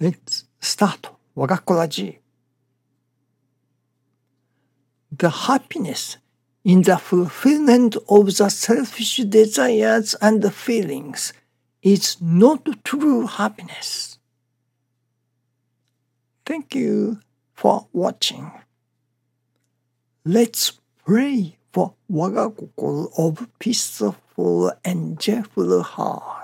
Let's start 我が子ラジ The happiness in the fulfillment of the selfish desires and feelings is not true happiness. Thank you for watching. Let's pray for 我が心 of peaceful and joyful heart.